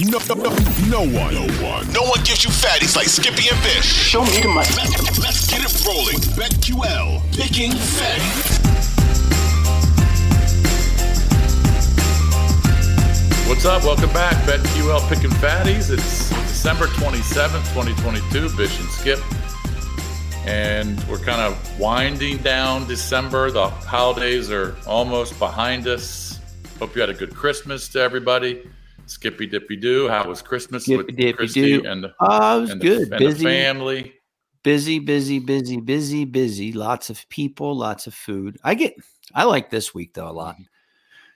No, no, no, no one, no one, no one gives you fatties like Skippy and Bish. Show me the money. Let's, let's get it rolling. BetQL, picking fatties. What's up? Welcome back. BetQL Picking Fatties. It's December 27th, 2022. Bish and Skip. And we're kind of winding down December. The holidays are almost behind us. Hope you had a good Christmas to everybody. Skippy Dippy Doo. How was Christmas Skippy with Dippy Christy Doo. and the, Oh, it was and, good. The, and busy, the family? busy, busy, busy, busy, busy. Lots of people, lots of food. I get. I like this week though a lot. Mm-hmm.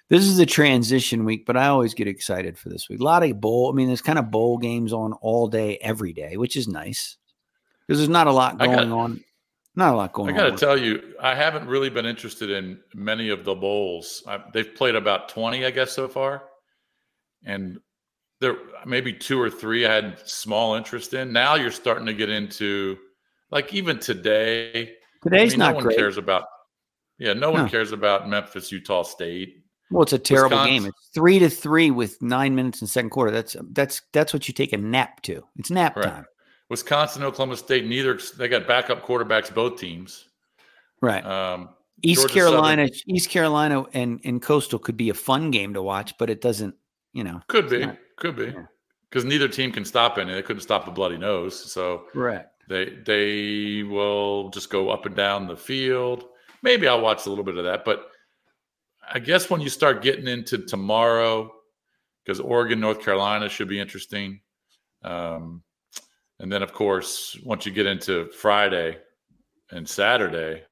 This is the transition week, but I always get excited for this week. A lot of bowl. I mean, there's kind of bowl games on all day, every day, which is nice because there's not a lot going got- on. Not a lot going. On. I got to tell you, I haven't really been interested in many of the bowls. I, they've played about 20, I guess, so far. And there maybe two or three I had small interest in. Now you're starting to get into like even today. Today's I mean, not no one great. cares about yeah, no one No. cares about Memphis, Utah State. Well, it's a terrible game. It's three to three with nine minutes in second quarter. That's that's that's what you take a nap to. It's nap Right. time. Wisconsin, Oklahoma State, neither they got backup quarterbacks, both teams. Right. Um, East Georgia Carolina, Southern- East Carolina, and and Coastal could be a fun game to watch, but it doesn't. You know, could be, not- could be, yeah. because neither team can stop any. They couldn't stop a bloody nose, so correct. They they will just go up and down the field. Maybe I'll watch a little bit of that, but I guess when you start getting into tomorrow, because Oregon, North Carolina should be interesting, um, and then of course once you get into Friday and Saturday,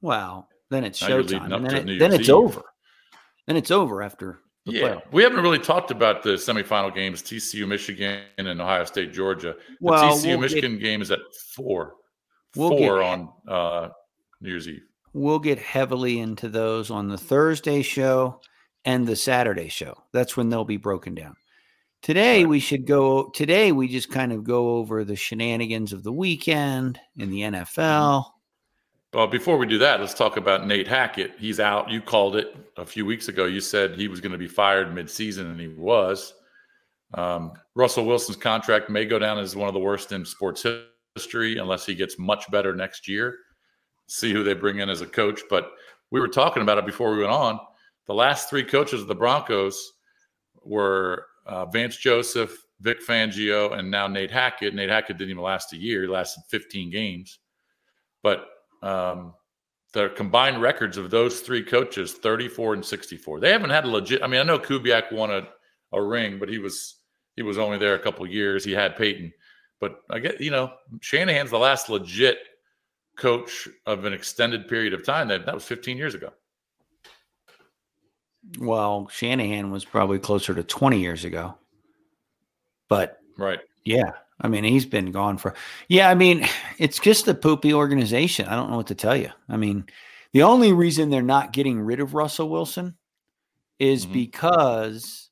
Wow. Then it's showtime, and then, it, then it's over. Then it's over after the yeah, playoff. we haven't really talked about the semifinal games: TCU, Michigan, and Ohio State, Georgia. The Well, TCU we'll Michigan game is at four, We'll four get- on uh, New Year's Eve. We'll get heavily into those on the Thursday show and the Saturday show. That's when they'll be broken down. Today we should go. Today we just kind of go over the shenanigans of the weekend in the NFL. Well, before we do that, let's talk about Nate Hackett. He's out. You called it a few weeks ago. You said he was going to be fired midseason, and he was. Um, Russell Wilson's contract may go down as one of the worst in sports history unless he gets much better next year. See who they bring in as a coach. But we were talking about it before we went on. The last three coaches of the Broncos were uh, Vance Joseph, Vic Fangio, and now Nate Hackett. Nate Hackett didn't even last a year; he lasted 15 games. But um, the combined records of those three coaches 34 and 64 they haven't had a legit i mean i know kubiak won a, a ring but he was he was only there a couple years. He had peyton. But i get you know shanahan's the last legit coach of an extended period of time. That that was 15 years ago. Well, Shanahan was probably closer to 20 years ago. But right. yeah, I mean, he's been gone for, yeah, I mean, it's just a poopy organization. I don't know what to tell you. I mean, the only reason they're not getting rid of Russell Wilson is Mhm. because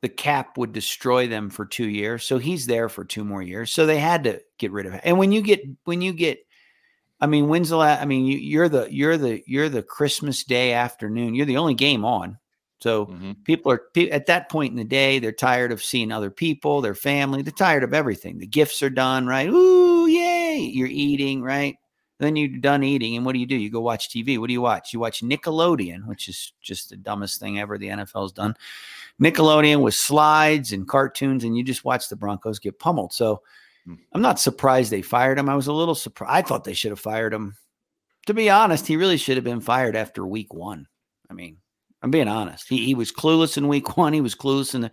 the cap would destroy them for two years. So he's there for two more years. So they had to get rid of him. And when you get, when you get, I mean, when's the last? I mean, you, you're the you're the you're the Christmas Day afternoon. You're the only game on. So Mhm. people are at that point in the day, they're tired of seeing other people, their family, they're tired of everything. The gifts are done, right? Ooh, yay! You're eating, right? Then you're done eating, and what do you do? You go watch TV. What do you watch? You watch Nickelodeon, which is just the dumbest thing ever the NFL's done. Nickelodeon with slides and cartoons, and you just watch the Broncos get pummeled. So Hmm. I'm not surprised they fired him. I was a little surprised. I thought they should have fired him. To be honest, he really should have been fired after week one. I mean, I'm being honest. He, he was clueless in week one. He was clueless in the.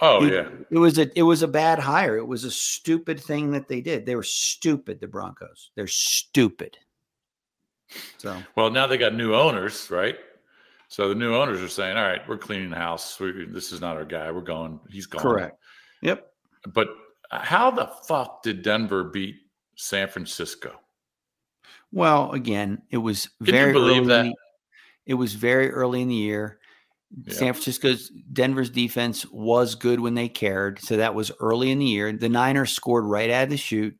Oh he- yeah. It was a it was a bad hire. It was a stupid thing that they did. They were stupid. The Broncos. They're stupid. So Well, now they got new owners, right? So the new owners are saying, "All right, we're cleaning the house. We, this is not our guy. We're going. He's gone." correct. Yep. But how the fuck did Denver beat San Francisco? Well, again, it was you very believe early. that? In the- It was very early in the year. Yeah. San Francisco's Denver's defense was good when they cared, so that was early in the year. The Niners scored right out of the chute.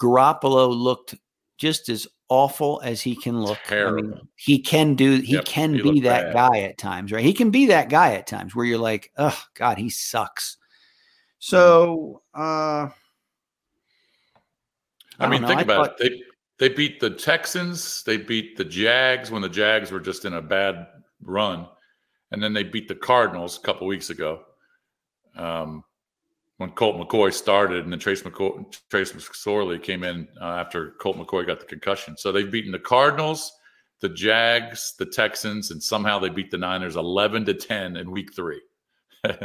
Garoppolo looked just as awful as he can look. I mean, he can do. He Yep, can he be that bad. guy at times, right? He can be that guy at times where you're like, oh God, he sucks. So, uh, I, mean, think I about thought- it. They they beat the Texans. They beat the Jags when the Jags were just in a bad run, and then they beat the Cardinals a couple weeks ago. Um, when Colt McCoy started, and then Trace McCoy, Trace McSorley came in uh, after Colt McCoy got the concussion. So they've beaten the Cardinals, the Jags, the Texans, and somehow they beat the Niners eleven to ten in Week Three. I,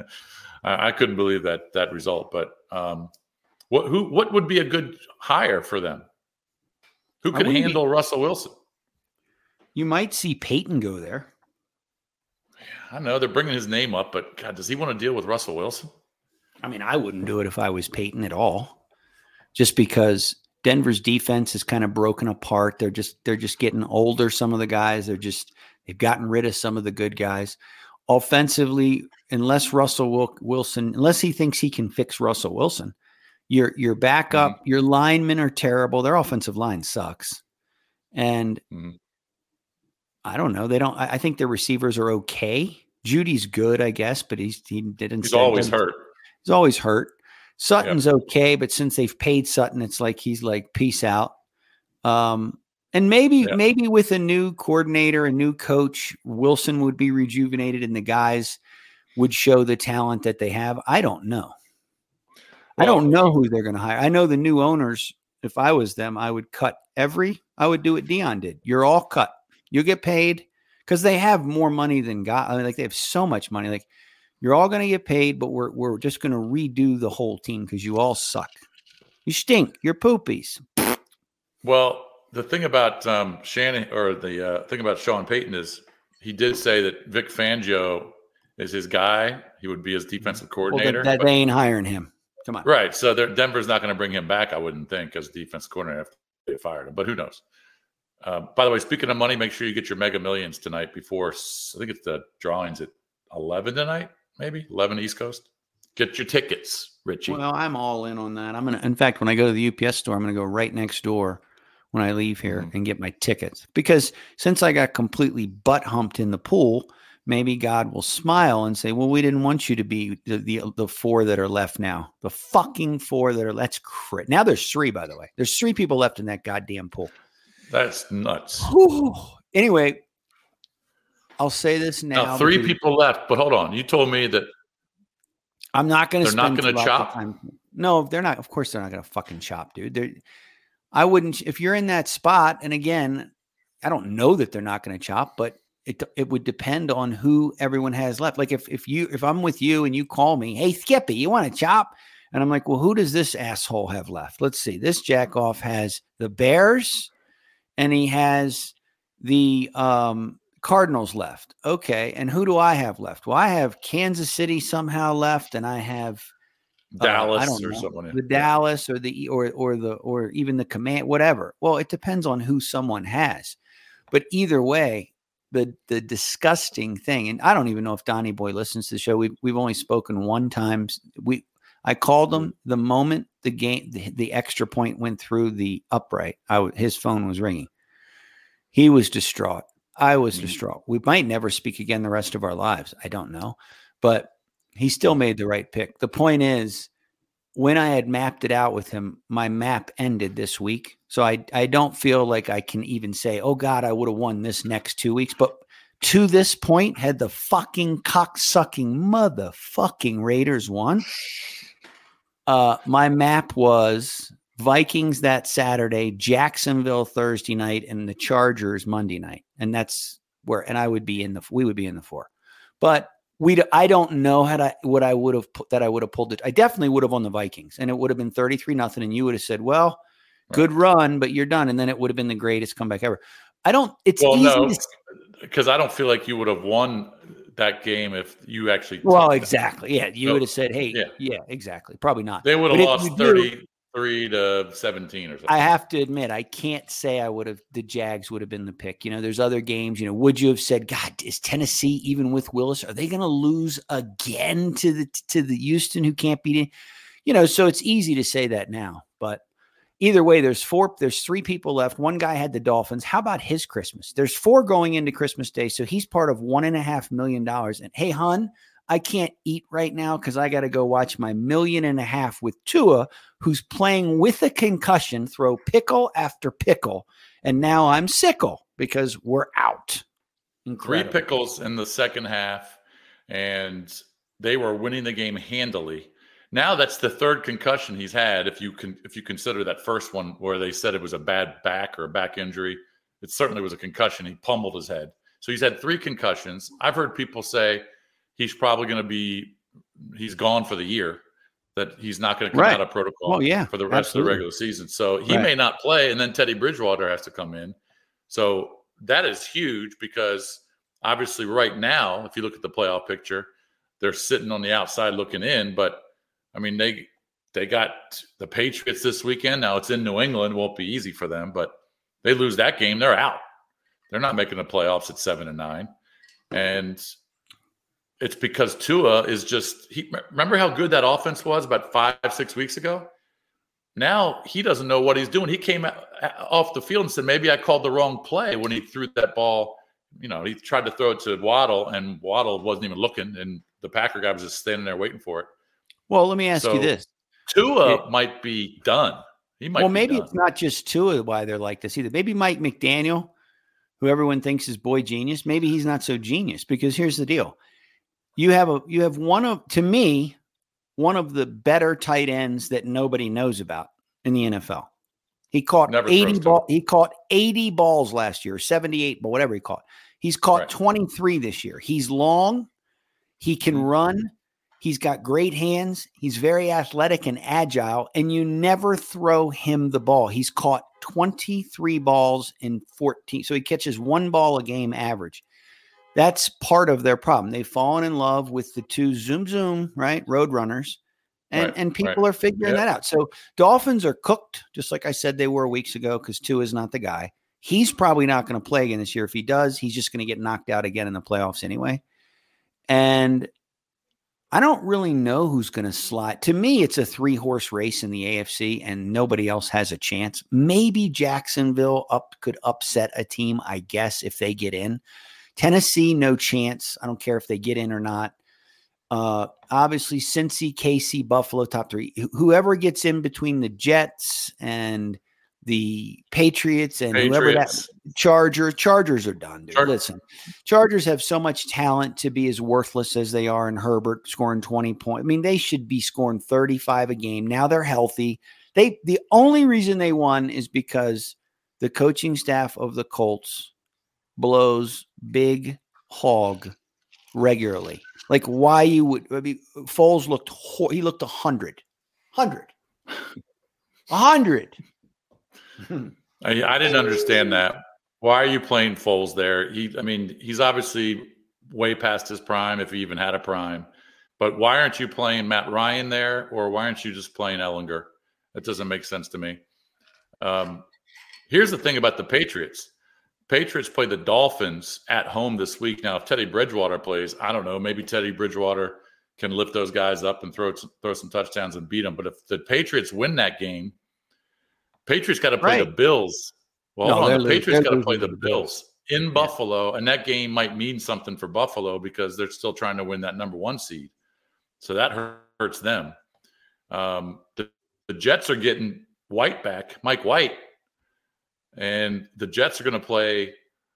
I couldn't believe that that result. But um, what who what would be a good hire for them? Who could wouldn't be- handle Russell Wilson? you might see Peyton go there. I know they're bringing his name up, but God, does he want to deal with Russell Wilson? I mean, I wouldn't do it if I was Peyton at all. Just because Denver's defense is kind of broken apart. They're just they're just getting older. Some of the guys, they're just they've gotten rid of some of the good guys. Offensively, unless Russell Wilson, unless he thinks he can fix Russell Wilson, your your backup, your linemen are terrible. Their offensive line sucks, and Mhm. I don't know. They don't. I, I think their receivers are okay. Jeudy's good, I guess, but he's he didn't. He's always hurt. He's always hurt. Sutton's okay, but since they've paid Sutton, it's like he's like peace out. Um, and maybe Yeah. maybe with a new coordinator, a new coach, Wilson would be rejuvenated, and the guys would show the talent that they have. I don't know. I don't know who they're going to hire. I know the new owners. If I was them, I would cut every. I would do what Deion did. You're all cut. You get paid because they have more money than God. I mean, like they have so much money. Like you're all going to get paid, but we're we're just going to redo the whole team because you all suck. You stink. You're poopies. Well, the thing about um, Shannon or the uh, thing about Sean Payton is he did say that Vic Fangio is his guy. He would be his defensive Well, coordinator. that, that but- they ain't hiring him. Come on. right. So Denver's not going to bring him back, I wouldn't think, as defense coordinator after they fired him. But who knows? Uh, by the way, speaking of money, make sure you get your Mega Millions tonight before I think it's the drawings at eleven tonight, maybe eleven East Coast. Get your tickets, Richie. Well, I'm all in on that. I'm gonna. In fact, when I go to the UPS store, I'm gonna go right next door when I leave here Mhm. and get my tickets because since I got completely butt humped in the pool, maybe God will smile and say, "Well, we didn't want you to be the the, the four that are left now. The fucking four that are that's crit. Now there's three, by the way. There's three people left in that goddamn pool. That's nuts. Whew. Anyway, I'll say this now. Now, three people left, but hold on. You told me that I'm not going to. They're not gonna lots of chop? time- No, they're not. Of course, they're not going to fucking chop, dude. They're, I wouldn't. If you're in that spot, and again, I don't know that they're not going to chop, but it it would depend on who everyone has left. Like if if you if I'm with you and you call me, hey Skippy, you want to chop? And I'm like, well, who does this asshole have left? Let's see. This jackoff has the Bears, and he has the um, Cardinals left. Okay, and who do I have left? Well, I have Kansas City somehow left, and I have uh, Dallas don't or know, someone. the Dallas or the or or the or even the command, whatever. Well, it depends on who someone has, but either way, the the disgusting thing, and I don't even know if Donnie Boy listens to the show. We've we've only spoken one time. We I called mm-hmm. him the moment the game the, the extra point went through the upright. I his phone was ringing. He was distraught. I was mm-hmm. distraught. We might never speak again the rest of our lives. I don't know. But he still made the right pick. The point is, when I had mapped it out with him, my map ended this week. So I, I don't feel like I can even say, oh God, I would have won this next two weeks. But to this point, had the fucking cocksucking motherfucking Raiders won, uh, my map was Vikings that Saturday, Jacksonville Thursday night, and the Chargers Monday night. And that's where, and I would be in the, we would be in the four. But we, I don't know how to, what I would have put that I would have pulled it. I definitely would have on the Vikings and it would have been 33 nothing. And you would have said, well, good run, but you're done. And then it would have been the greatest comeback ever. I don't, it's well, easy no, because I don't feel like you would have won that game if you actually. Well, exactly. Yeah. You would have said, hey, yeah. Yeah. exactly. Probably not. They would have you lost do- 33 to 17 or something. I have to admit, I can't say I would have, the Jags would have been the pick. You know, there's other games, you know, would you have said, God, is Tennessee, even with Willis, are they going to lose again to the, to the Houston who can't beat it? You know, so it's easy to say that now, but either way, there's four, there's three people left. One guy had the Dolphins. How about his Christmas? There's four going into Christmas Day. So he's part of one and a half million dollars. And hey, hun, I can't eat right now because I got to go watch my million and a half with Tua, who's playing with a concussion, throw pickle after pickle. And now I'm sickle because we're out. Three pickles in the second half, and they were winning the game handily. Now that's the third concussion he's had. If you can, if you consider that first one where they said it was a bad back or a back injury, it certainly was a concussion. He pummeled his head. So he's had three concussions. I've heard people say he's probably going to be he's gone for the year. That he's not going to come Right. out of protocol Well, yeah, for the rest absolutely. of the regular season. So he Right. may not play, and then Teddy Bridgewater has to come in. So that is huge because obviously right now, if you look at the playoff picture, they're sitting on the outside looking in. But I mean, they they got the Patriots this weekend. Now it's in New England, won't be easy for them, but they lose that game, they're out. They're not making the playoffs at seven and nine, and it's because Tua is just. He remember how good that offense was about five six weeks ago. Now he doesn't know what he's doing. He came out, off the field and said, "Maybe I called the wrong play when he threw that ball." You know, he tried to throw it to Waddle, and Waddle wasn't even looking, and the Packer guy was just standing there waiting for it. Well, let me ask you this. Tua might be done. He might. well, be maybe done. it's not just Tua why they're like this either. Maybe Mike McDaniel, who everyone thinks is boy genius, maybe he's not so genius because here's the deal: you have a you have one of to me one of the better tight ends that nobody knows about in the NFL. He caught Never 80 ball, he caught 80 balls last year, 78, but whatever he caught. He's caught Right. 23 this year. He's long, he can Mhm. run, he's got great hands, he's very athletic and agile, and you never throw him the ball. He's caught 23 balls in 14. So he catches one ball a game average. That's part of their problem. They've fallen in love with the two zoom zoom, right? Road runners. And Right, and people right. are figuring Yeah. that out. So Dolphins are cooked, just like I said they were weeks ago, because Tua is not the guy. He's probably not going to play again this year. If he does, he's just going to get knocked out again in the playoffs anyway. And I don't really know who's going to slide. To me, it's a three horse race in the AFC, and nobody else has a chance. Maybe Jacksonville up could upset a team, I guess, if they get in. Tennessee, no chance. I don't care if they get in or not. Uh, obviously, Cincy, KC, Buffalo, top three. Wh- Whoever gets in between the Jets and the Patriots and whoever that Patriots. Chargers, Chargers are done, dude. Char- Listen, Chargers have so much talent to be as worthless as they are, and Herbert scoring 20 points. I mean, they should be scoring 35 a game. Now they're healthy. They the only reason they won is because the coaching staff of the Colts blows big hog regularly. Like why you would I mean Foles looked hor- he looked a hundred. Hundred. A hundred. I, I didn't understand that. Why are you playing Foles there? He, I mean, he's obviously way past his prime, if he even had a prime. But why aren't you playing Matt Ryan there, or why aren't you just playing Ehlinger? That doesn't make sense to me. Um, here's the thing about the Patriots. Patriots play the Dolphins at home this week. Now, if Teddy Bridgewater plays, I don't know. Maybe Teddy Bridgewater can lift those guys up and throw throw some touchdowns and beat them. But if the Patriots win that game, Patriots got to play the Bills. Well, No, on, the lo- Patriots got to play the Bills. In Buffalo, and that game might mean something for Buffalo because they're still trying to win that number one seed. So that hurts them. Um, the, the Jets are getting White back, Mike White, and the Jets are going to play,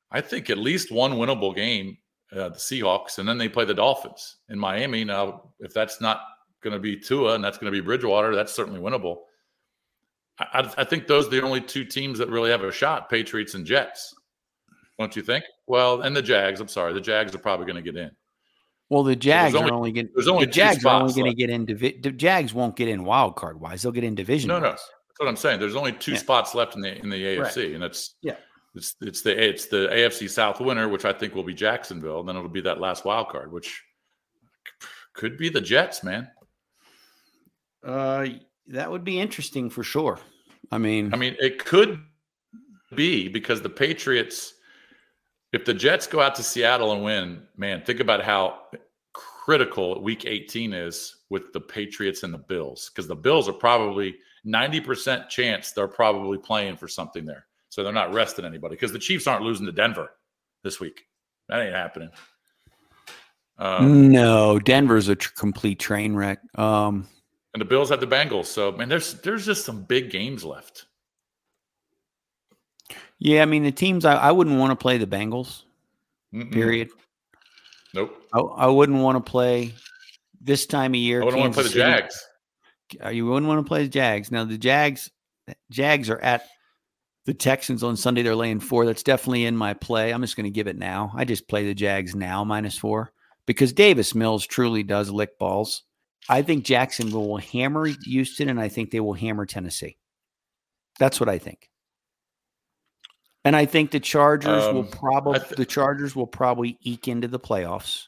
I think, at least one winnable game, uh, the Seahawks, and then they play the Dolphins in Miami. Now, if that's not going to be Tua and that's going to be Bridgewater, that's certainly winnable. I, I, think those are the only two teams that really have a shot: Patriots and Jets. Don't you think? Well, and the Jags. I'm sorry, the Jags are probably going to get in. Well, the Jags only, are only getting. There's only the Jags are only going to get in. the Jags won't get in wild card wise. They'll get in division. No, no, that's what I'm saying. There's only two yeah. spots left in the in the AFC, right. and it's yeah. It's it's the it's the AFC South winner, which I think will be Jacksonville. And then it'll be that last wild card, which could be the Jets, man. Uh, that would be interesting for sure. I mean, I mean, it could be because the Patriots, if the Jets go out to Seattle and win, man, think about how critical Week 18 is with the Patriots and the Bills because the Bills are probably 90% chance they're probably playing for something there. So they're not resting anybody because the Chiefs aren't losing to Denver this week. That ain't happening. Um, no, Denver's a tr- complete train wreck. Um, and the Bills have the Bengals. So, man, there's there's just some big games left. Yeah, I mean the teams I, I wouldn't want to play the Bengals. Mm-mm. Period. Nope. I, I wouldn't want to play this time of year. I wouldn't want to play the. Jags. You wouldn't want to play the Jags. Now the Jags, Jags are at the Texans on Sunday. They're laying four. That's definitely in my play. I'm just going to give it now. I just play the Jags now minus four because Davis Mills truly does lick balls. I think Jacksonville will hammer Houston, and I think they will hammer Tennessee. That's what I think. And I think the Chargers um, will probably th- the Chargers will probably eke into the playoffs.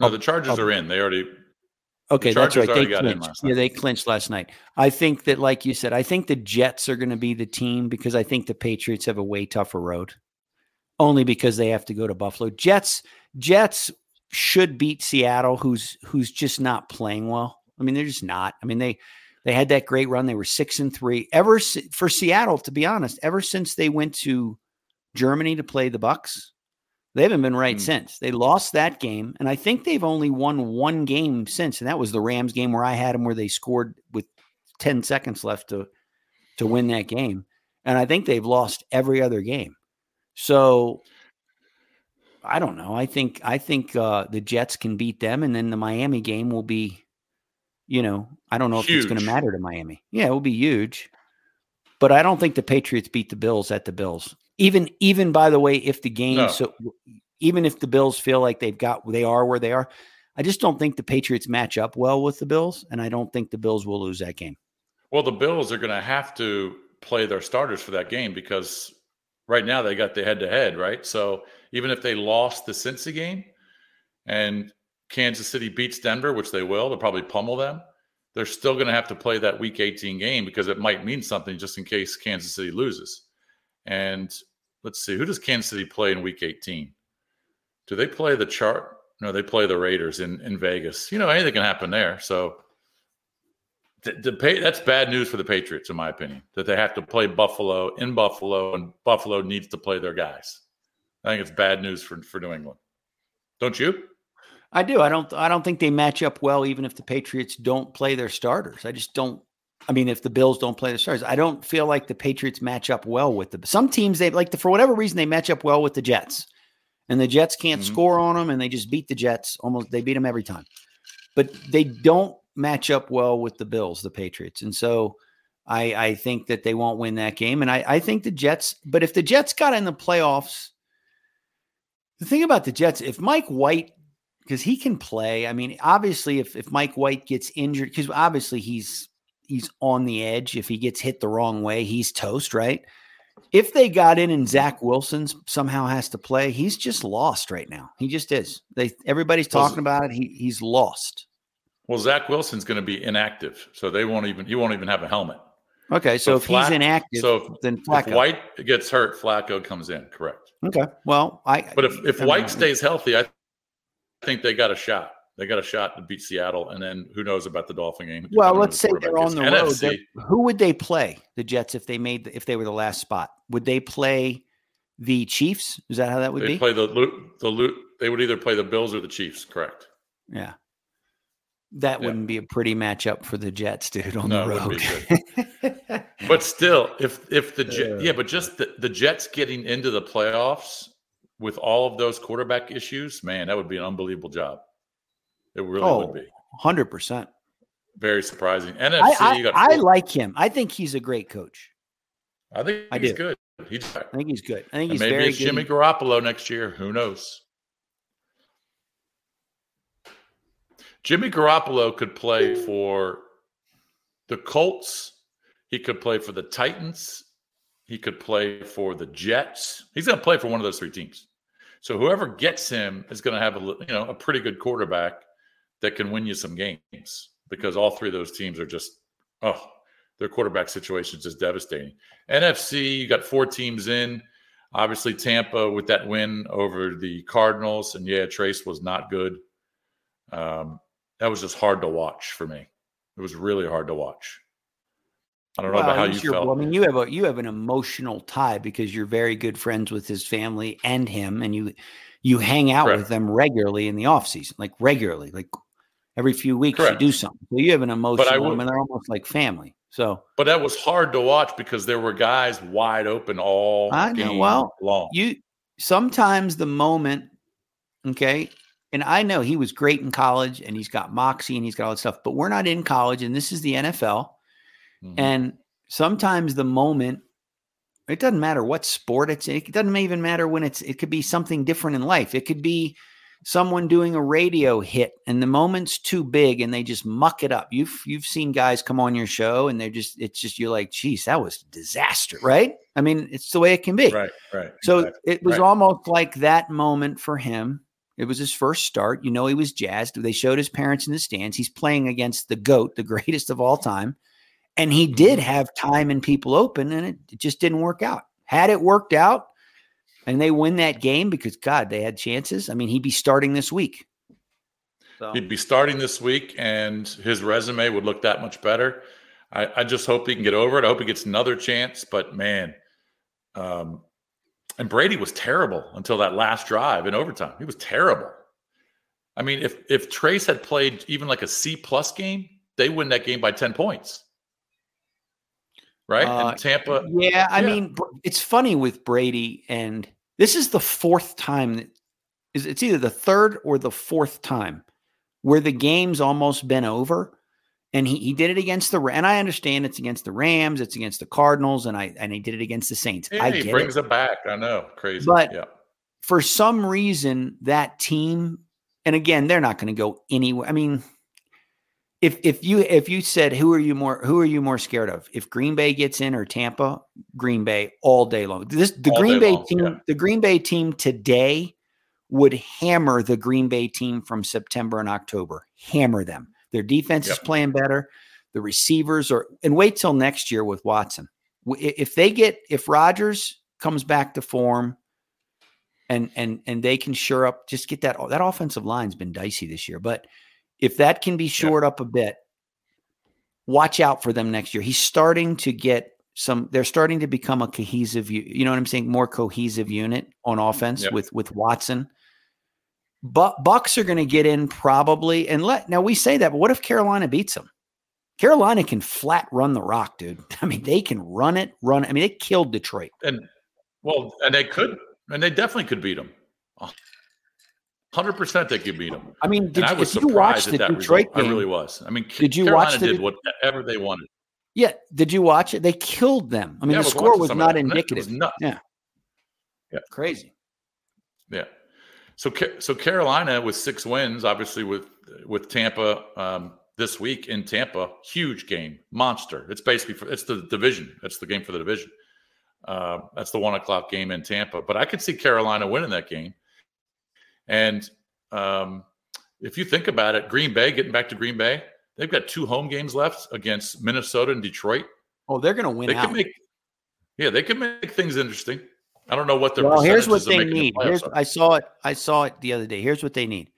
No, the Chargers are in. They already. Okay, that's right. They clinched. Yeah, they clinched last night. I think that, like you said, I think the Jets are going to be the team because I think the Patriots have a way tougher road. Only because they have to go to Buffalo. Jets, Jets should beat Seattle, who's who's just not playing well. I mean, they're just not. I mean, they they had that great run. They were six and three. Ever for Seattle, to be honest, ever since they went to Germany to play the Bucs, they haven't been right mm. since. They lost that game, and I think they've only won one game since, and that was the Rams game where I had them where they scored with 10 seconds left to to win that game. And I think they've lost every other game. So I don't know. I think I think uh, the Jets can beat them, and then the Miami game will be, you know, I don't know huge. if it's going to matter to Miami. Yeah, it will be huge. But I don't think the Patriots beat the Bills at the Bills even even by the way, if the game no. so even if the Bills feel like they've got they are where they are, I just don't think the Patriots match up well with the Bills, and I don't think the Bills will lose that game. Well, the Bills are going to have to play their starters for that game because right now they got the head to head, right? So even if they lost the Cincy game and Kansas City beats Denver, which they will, they'll probably pummel them. They're still going to have to play that Week 18 game because it might mean something just in case Kansas City loses. And let's see, who does Kansas City play in week 18? Do they play the chart? No, they play the Raiders in, in Vegas. You know, anything can happen there. So the, pay, that's bad news for the Patriots, in my opinion, that they have to play Buffalo in Buffalo and Buffalo needs to play their guys. I think it's bad news for, for New England. Don't you? I do. I don't I don't think they match up well even if the Patriots don't play their starters. I just don't I mean, if the Bills don't play the Stars, I don't feel like the Patriots match up well with the some teams. They like the, for whatever reason they match up well with the Jets, and the Jets can't Mhm. score on them, and they just beat the Jets almost. They beat them every time, but they don't match up well with the Bills, the Patriots, and so I I think that they won't win that game, and I I think the Jets. But if the Jets got in the playoffs, the thing about the Jets, if Mike White because he can play. I mean, obviously, if if Mike White gets injured, because obviously he's he's on the edge. If he gets hit the wrong way, he's toast, right? If they got in and Zach Wilson somehow has to play, he's just lost right now. He just is. They everybody's talking about it. He he's lost. Well, Zach Wilson's going to be inactive, so they won't even he won't even have a helmet. Okay, so, if Flack- he's inactive, so if, then if Flacco. White gets hurt, Flacco comes in. Correct. okay, well, I But if if I mean, White stays healthy, I think they got a shot. They got a shot to beat Seattle, and then who knows about the Dolphin game? well, let's say they're on is. the road. NFC, They're- Who would they play? The Jets if they made if they were the last spot? Would they play the Chiefs? Is that how that would they be? play the Lu- the Lu- They would either play the Bills or the Chiefs. Correct. Yeah. That Yeah. wouldn't be a pretty matchup for the Jets, dude, on No, the road. wouldn't be But still, if if the Jet, yeah, but just the, the Jets getting into the playoffs with all of those quarterback issues, man, that would be an unbelievable job. It really oh, would be 100%. very surprising. NFC, I, I, I like him. I think he's a great coach. I think I he's do. good. He's I think he's good. I think he's maybe very it's good. Jimmy Garoppolo next year. Who knows? Jimmy Garoppolo could play for the Colts. He could play for the Titans. He could play for the Jets. He's going to play for one of those three teams. So whoever gets him is going to have a you know a pretty good quarterback that can win you some games because all three of those teams are just oh their quarterback situation is just devastating. NFC, you got four teams in. Obviously, Tampa with that win over the Cardinals, and yeah, Trace was not good. Um, that was just hard to watch for me. It was really hard to watch. I don't know Well, about how you your- felt. well, I mean, you have a you have an emotional tie because you're very good friends with his family and him, and you you hang out Correct. with them regularly in the off season, like regularly, like every few weeks Correct. you do something. So you have an emotional. I, would- mean, they're almost like family. So But that was hard to watch because there were guys wide open all I know. game Well, long. you sometimes the moment, okay, and I know he was great in college and he's got moxie and he's got all that stuff, but we're not in college and this is the NFL. Mhm. And sometimes the moment, it doesn't matter what sport it's in. It doesn't even matter when it's, it could be something different in life. It could be someone doing a radio hit and the moment's too big and they just muck it up. You've, you've seen guys come on your show and they're just, it's just, you're like, geez, that was disaster, right? I mean, it's the way it can be. right, right. So exactly. it was Right. almost like that moment for him. It was his first start. You know, he was jazzed. They showed his parents in the stands. He's playing against the GOAT, the greatest of all time. And he did Mm-hmm. have time and people open, and it, it just didn't work out. Had it worked out and they win that game because, God, they had chances, I mean, he'd be starting this week. So, He'd be starting this week, and his resume would look that much better. I, I just hope he can get over it. I hope he gets another chance. But man, um, and Brady was terrible until that last drive in overtime. He was terrible. I mean, if if Trace had played even like a C plus game, they win that game by ten points, right? Uh, and Tampa, Yeah, I Yeah. mean, it's funny with Brady, and this is the fourth time is it's either the third or the fourth time where the game's almost been over. And he, he did it against the and I understand it's against the Rams, it's against the Cardinals, and I and he did it against the Saints. yeah, I he brings it. it back. I know, crazy, But- yeah. For some reason, that team, and again, they're not going to go anywhere. I mean, if if you if you said who are you more who are you more scared of? If Green Bay gets in or Tampa Green Bay all day long. This the All Green Bay long, team yeah. the Green Bay team today would hammer the Green Bay team from September and October. Hammer them. Their defense is playing better. The receivers are and wait till next year with Watson. If they get if Rodgers comes back to form and and and they can sure up just get that that offensive line's been dicey this year but if that can be shored up a bit watch out for them next year he's starting to get some they're starting to become a cohesive you know what i'm saying more cohesive unit on offense Yep. with with watson but Bucs are going to get in probably and let now we say that but what if carolina beats them Carolina can flat run the rock, dude. I mean, they can run it, run. I mean, they killed Detroit. And well, and they could, and they definitely could beat them. Hundred percent, they could beat them. I mean, did I you, was you surprised the at that Detroit result. game, I really was. I mean, Did you Carolina watch the- did whatever they wanted. yeah, did you watch it? They killed them. I mean, Yeah, I the was score was not that, and it was indicative. nuts. Yeah, Yeah. crazy. Yeah. So so Carolina with six wins, obviously with with Tampa um, this week in Tampa, huge game, monster. It's basically for, it's the division. It's the game for the division. Uh, that's the one o'clock game in Tampa. But I could see Carolina winning that game. And um, if you think about it, Green Bay getting back to Green Bay, they've got two home games left against Minnesota and Detroit. Oh, they're going to win They out. can make yeah, they can make things interesting. I don't know what their well, here's what they need. Here's. I saw it. I saw it the other day. Here's what they need.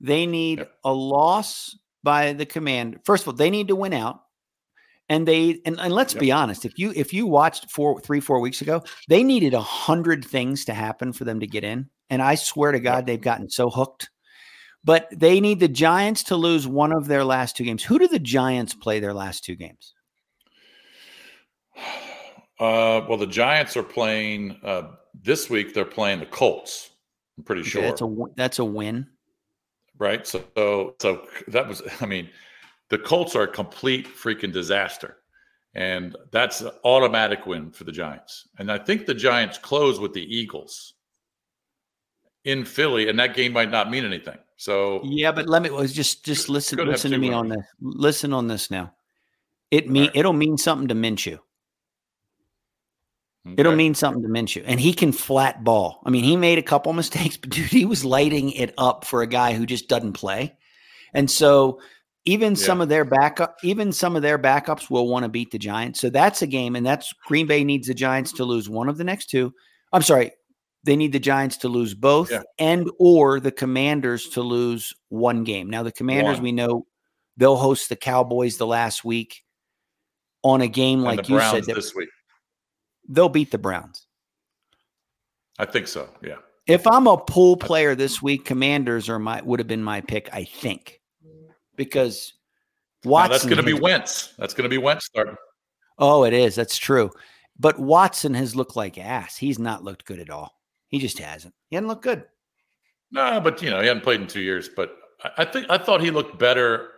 They need a loss by the command. First of all, they need to win out. And they and, and let's be honest, if you if you watched four three four weeks ago, they needed a hundred things to happen for them to get in. And I swear to God, they've gotten so hooked. But they need the Giants to lose one of their last two games. Who do the Giants play their last two games? Uh, well, the Giants are playing uh, this week. They're playing the Colts. I'm pretty Okay, sure, that's a that's a win. right? So, so, so that was. I mean, the Colts are a complete freaking disaster, and that's an automatic win for the Giants. And I think the Giants close with the Eagles in Philly, and that game might not mean anything. So, Yeah, but let me just just listen listen to me on this. Listen on this now. It mean it'll mean something to Minshew. It'll mean something to Minshew, and he can flat ball. I mean, he made a couple mistakes, but dude, he was lighting it up for a guy who just doesn't play. And so, even some of their backup, even some of their backups will want to beat the Giants. So that's a game, and that's Green Bay needs the Giants to lose one of the next two. I'm sorry, they need the Giants to lose both, Yeah. and or the Commanders to lose one game. Now, the Commanders, One. we know they'll host the Cowboys the last week on a game and like you said that this week. they'll beat the Browns. I think so. Yeah. If I'm a pool player this week, Commanders are my would have been my pick, I think, because Now, Watson. that's going to be Wentz. That's going to be Wentz starting. Oh, it is. That's true. But Watson has looked like ass. He's not looked good at all. He just hasn't. He hasn't looked good. No, but you know he hadn't played in two years. But I, I think I thought he looked better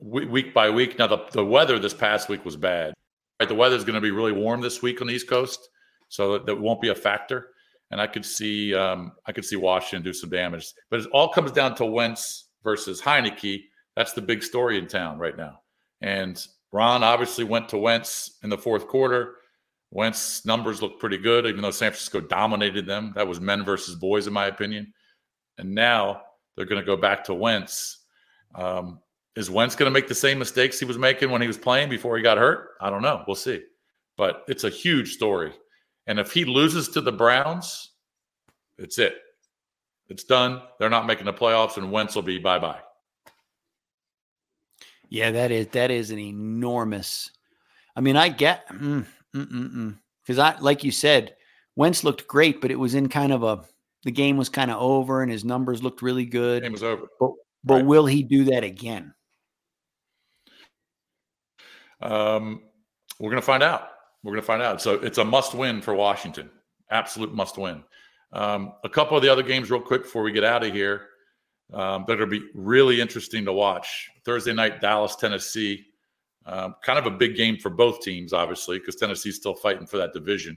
week by week. Now the the weather this past week was bad. Right, the weather is going to be really warm this week on the East Coast, so that, that won't be a factor. And I could see um, I could see Washington do some damage. But it all comes down to Wentz versus Heinicke. That's the big story in town right now. And Ron obviously went to Wentz in the fourth quarter. Wentz numbers look pretty good, even though San Francisco dominated them. That was men versus boys, in my opinion. And now they're going to go back to Wentz. Um, is Wentz going to make the same mistakes he was making when he was playing before he got hurt? I don't know. We'll see. But it's a huge story. And if he loses to the Browns, it's it. It's done. They're not making the playoffs, and Wentz will be bye bye. Yeah, that is that is an enormous. I mean, I get because I like you said, Wentz looked great, but it was in kind of a the game was kind of over, and his numbers looked really good. Game was over. But but will he do that again? Um, we're going to find out. We're going to find out. So it's a must win for Washington. Absolute must win. Um, a couple of the other games, real quick, before we get out of here, um, that will be really interesting to watch. Thursday night, Dallas, Tennessee. Um, kind of a big game for both teams, obviously, because Tennessee's still fighting for that division.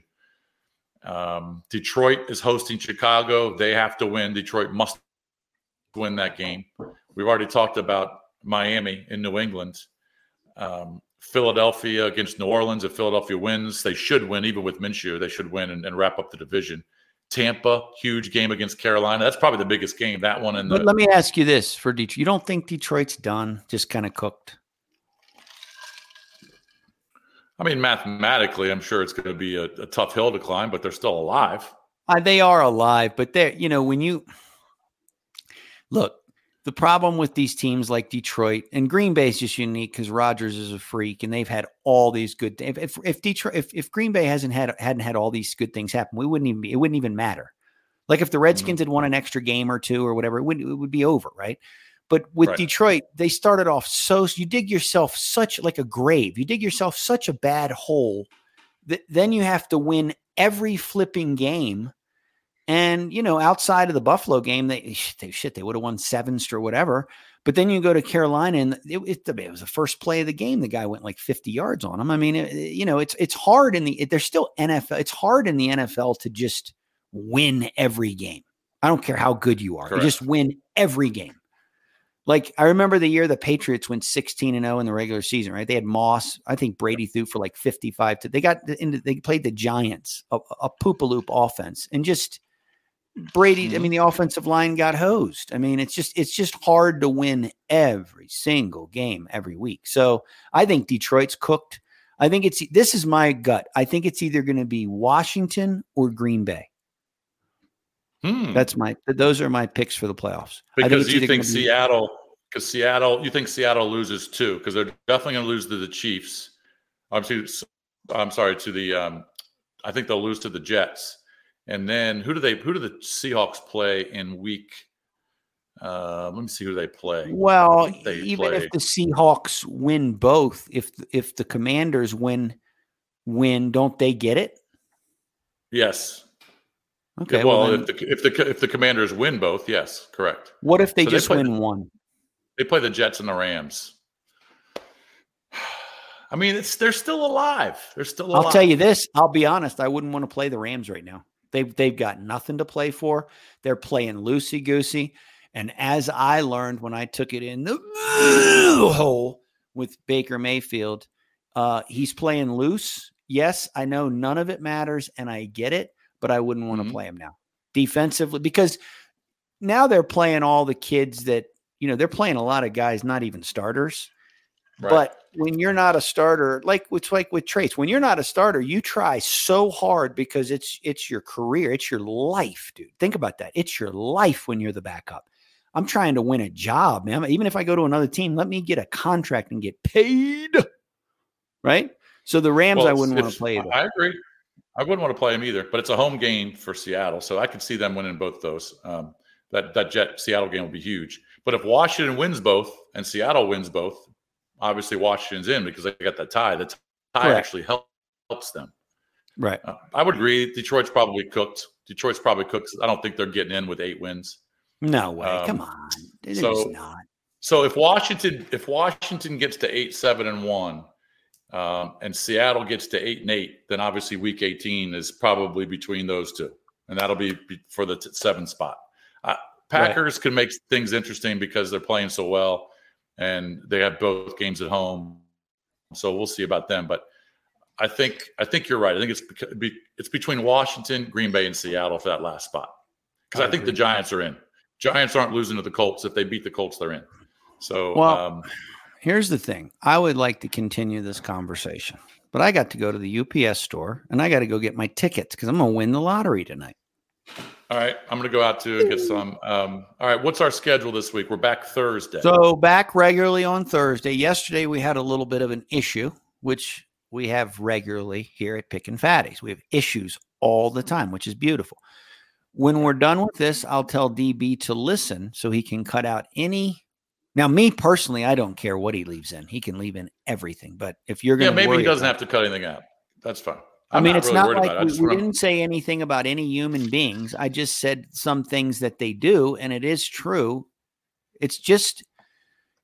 Um, Detroit is hosting Chicago. They have to win. Detroit must win that game. We've already talked about Miami in New England. Um, Philadelphia against New Orleans. If Philadelphia wins, they should win, even with Minshew. They should win and, and wrap up the division. Tampa, huge game against Carolina. That's probably the biggest game. That one and the But let me ask you this: for Detroit, you don't think Detroit's done? Just kind of cooked? I mean, mathematically, I'm sure it's going to be a, a tough hill to climb, but they're still alive. Uh, they are alive, but they're you know when you look, the problem with these teams like Detroit and Green Bay is just unique because Rodgers is a freak and they've had all these good. If if, if Detroit if, if Green Bay hasn't had hadn't had all these good things happen, we wouldn't even be, it wouldn't even matter. Like if the mm-hmm. Redskins had won an extra game or two or whatever, it would it would be over, right? But with Right. Detroit, they started off so you dig yourself such like a grave. You dig yourself such a bad hole that then you have to win every flipping game. And you know, outside of the Buffalo game, they, they shit they would have won seven or whatever. But then you go to Carolina, and it, it, it was the first play of the game. The guy went like 50 yards on him. I mean, it, you know, it's it's hard in the it, there's still NFL. It's hard in the NFL to just win every game. I don't care how good you are. Correct. You just win every game. Like I remember the year the Patriots went 16 and 0 in the regular season, right? They had Moss. I think Brady threw for like 55 to they got into they played the Giants, a, a poopaloop offense, and just Brady, I mean, the offensive line got hosed. I mean, it's just it's just hard to win every single game every week. So I think Detroit's cooked. I think it's this is my gut. I think it's either going to be Washington or Green Bay. Hmm. That's my those are my picks for the playoffs. Because it's you think Seattle, because Seattle, you think Seattle loses too, because they're definitely going to lose to the Chiefs. I'm, to- I'm sorry to the. Um, I think they'll lose to the Jets, and then who do they? Who do the Seahawks play in week? Uh, let me see who they play. Well, they even play- if the Seahawks win both, if if the Commanders win win, don't they get it? yes. Okay. Well, well, then if the if the if the Commanders win both, yes, correct. what if they so just play win the- one? They play the Jets and the Rams. I mean, it's they're still alive. They're still alive. I'll tell you this. I'll be honest. I wouldn't want to play the Rams right now. They've they've got nothing to play for. They're playing loosey goosey. And as I learned when I took it in the hole with Baker Mayfield, uh, he's playing loose. Yes, I know none of it matters, and I get it, but I wouldn't want to play him now defensively because now they're playing all the kids that you know they're playing a lot of guys not even starters. Right. But when you're not a starter, like it's like with Trace, when you're not a starter, you try so hard because it's it's your career, it's your life, dude. Think about that. It's your life when you're the backup. I'm trying to win a job, man. Even if I go to another team, let me get a contract and get paid. Right? So the Rams, Well, I wouldn't want to play. them. I agree. I wouldn't want to play them either, but it's a home game for Seattle, so I could see them winning both those. Um, that that Jet Seattle game will be huge. But if Washington wins both and Seattle wins both, obviously Washington's in because they got that tie. The tie Correct. actually help, helps them. Right. Uh, I would agree. Detroit's probably cooked. Detroit's probably cooked. I don't think they're getting in with eight wins. No way. Um, Come on. They're so- not. So if Washington if Washington gets to eight seven and one, um, and Seattle gets to eight and eight, then obviously Week eighteen is probably between those two, and that'll be for the t- seven spot. Uh, Packers can make things interesting because they're playing so well, and they have both games at home. So we'll see about them, but. I think I think you're right. I think it's it's between Washington, Green Bay, and Seattle for that last spot because I, think the Giants are in. Giants aren't losing to the Colts. If they beat the Colts, they're in. So, Well, um, Here's the thing. I would like to continue this conversation, but I got to go to the UPS store and I got to go get my tickets because I'm going to win the lottery tonight. All right, I'm going to go out to get some. Um, all right, what's our schedule this week? We're back Thursday. So back regularly on Thursday. Yesterday we had a little bit of an issue, which we have regularly here at Picking Fatties. We have issues all the time, which is beautiful. When we're done with this, I'll tell DB to listen so he can cut out any. Now, me personally, I don't care what he leaves in. He can leave in everything. But if you're going to, maybe he doesn't have to cut anything out. That's fine. I I'm mean, not it's really not like. We, we wanna- didn't say anything about any human beings. I just said some things that they do, and it is true. It's just,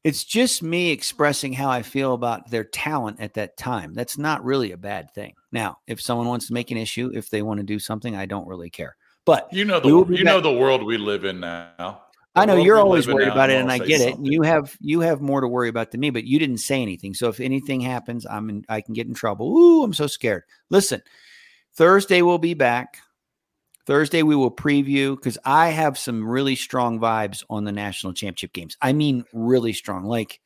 it's just me expressing how I feel about their talent at that time. That's not really a bad thing. Now, if someone wants to make an issue, if they want to do something, I don't really care. But you know the you know the world we live in now. I know you're always worried about it, and I get say it. something. You have you have more to worry about than me, but you didn't say anything. So if anything happens, I'm in, I can get in trouble. Ooh, I'm so scared. Listen, Thursday we'll be back. Thursday we will preview because I have some really strong vibes on the national championship games. I mean, really strong, like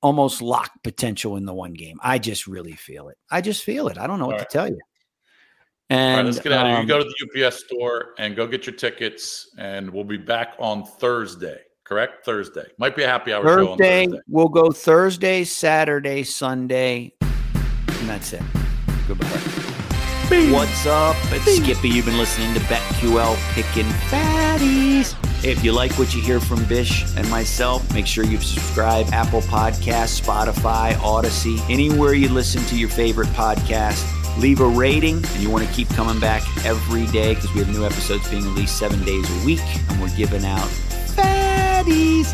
almost lock potential in the one game. I just really feel it. I just feel it. I don't know what All to right. tell you. All And right, let's get out of here. um, You go to the UPS store and go get your tickets, and we'll be back on Thursday. Correct? Thursday might be a happy hour show on Thursday, Thursday. we'll go Thursday, Saturday, Sunday, and that's it. Goodbye. What's up? It's Skippy. You've been listening to BetQL Picking Fatties. If you like what you hear from Bish and myself, make sure you subscribe Apple Podcasts, Spotify, Audacy, anywhere you listen to your favorite podcast leave a rating, and you want to keep coming back every day because we have new episodes being released seven days a week, and we're giving out fatties.